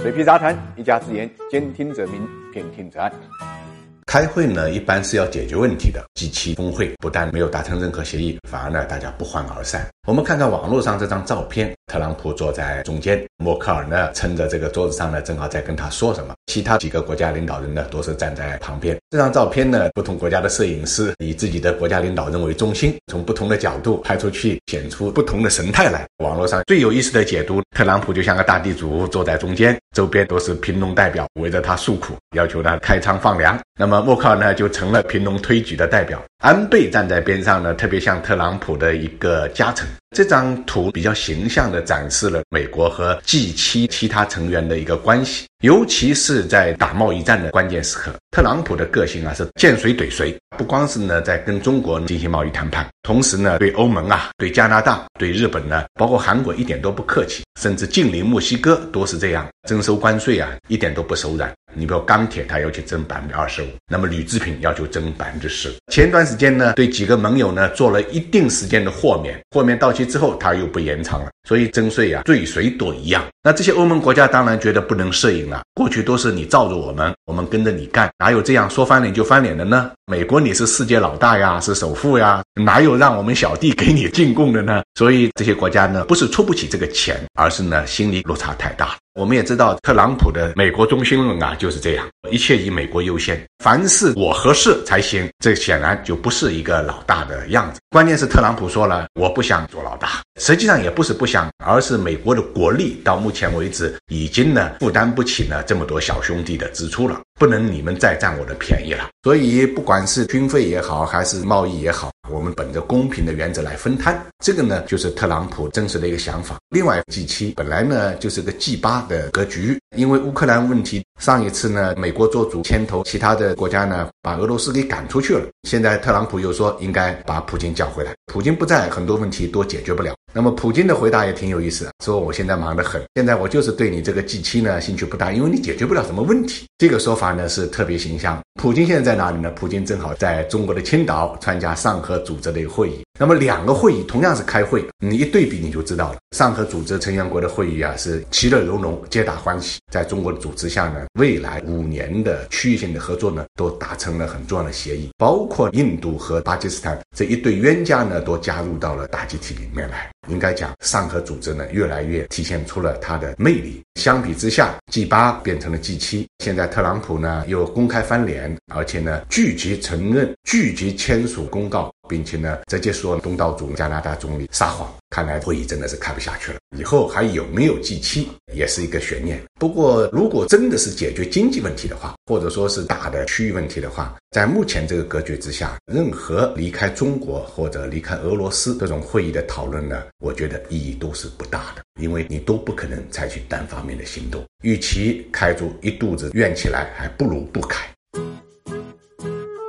水皮杂谈，一家之言，兼听则明，偏听则暗。开会呢，一般是要解决问题的。几期峰会不但没有达成任何协议，反而呢，大家不欢而散。我们看看网络上这张照片，特朗普坐在中间，默克尔呢撑着这个桌子上呢，正好在跟他说什么。其他几个国家领导人呢，都是站在旁边。这张照片呢，不同国家的摄影师以自己的国家领导人为中心，从不同的角度拍出去，显出不同的神态来。网络上最有意思的解读，特朗普就像个大地主坐在中间，周边都是贫农代表围着他诉苦，要求他开仓放粮。那么默克尔呢，就成了贫农推举的代表。安倍站在边上呢，特别像特朗普的一个家臣。这张图比较形象的展示了美国和 G 七其他成员的一个关系，尤其是在打贸易战的关键时刻，特朗普的个性啊是见谁怼谁，不光是呢在跟中国进行贸易谈判，同时呢对欧盟啊、对加拿大、对日本呢，包括韩国一点都不客气，甚至近邻墨西哥都是这样征收关税啊，一点都不手软。你比如钢铁，它要求增百分之二十五，那么铝制品要求增百分之十。前段时间呢，对几个盟友呢做了一定时间的豁免，豁免到期之后，它又不延长了。所以征税啊，对谁都一样。那这些欧盟国家当然觉得不能适应了。过去都是你罩着我们，我们跟着你干，哪有这样说翻脸就翻脸的呢？美国你是世界老大呀，是首富呀，哪有让我们小弟给你进贡的呢？所以这些国家呢，不是出不起这个钱，而是呢心理落差太大。我们也知道特朗普的美国中心论啊就是这样，一切以美国优先，凡是我合适才行。这显然就不是一个老大的样子。关键是特朗普说了，我不想做老大，实际上也不是不想，而是美国的国力到目前为止已经呢负担不起呢这么多小兄弟的支出了，不能你们再占我的便宜了。所以不管是军费也好，还是贸易也好。我们本着公平的原则来分摊，这个呢就是特朗普真实的一个想法。另外，G 七本来呢就是个 G 八的格局，因为乌克兰问题，上一次呢美国做主牵头，其他的国家呢把俄罗斯给赶出去了。现在特朗普又说应该把普京叫回来，普京不在，很多问题都解决不了。那么普京的回答也挺有意思，说我现在忙得很，现在我就是对你这个 G 七呢兴趣不大，因为你解决不了什么问题。这个说法呢是特别形象。普京现在在哪里呢？普京正好在中国的青岛参加上合组织的会议。那么两个会议同样是开会，你一对比你就知道了。上合组织成员国的会议啊是其乐融融，皆大欢喜。在中国的组织下呢，未来五年的区域性的合作呢都达成了很重要的协议，包括印度和巴基斯坦这一对冤家呢都加入到了大集体里面来。应该讲，上合组织呢越来越体现出了它的魅力。相比之下，G 八变成了 G 七。现在特朗普呢又公开翻脸，而且呢拒绝承认、拒绝签署公告，并且呢直接说东道主加拿大总理撒谎。看来会议真的是开不下去了。以后还有没有 G 七也是一个悬念。不过，如果真的是解决经济问题的话，或者说是大的区域问题的话，在目前这个格局之下，任何离开中国或者离开俄罗斯这种会议的讨论呢，我觉得意义都是不大的，因为你都不可能采取单方面的行动。与其开出一肚子怨气来，还不如不开。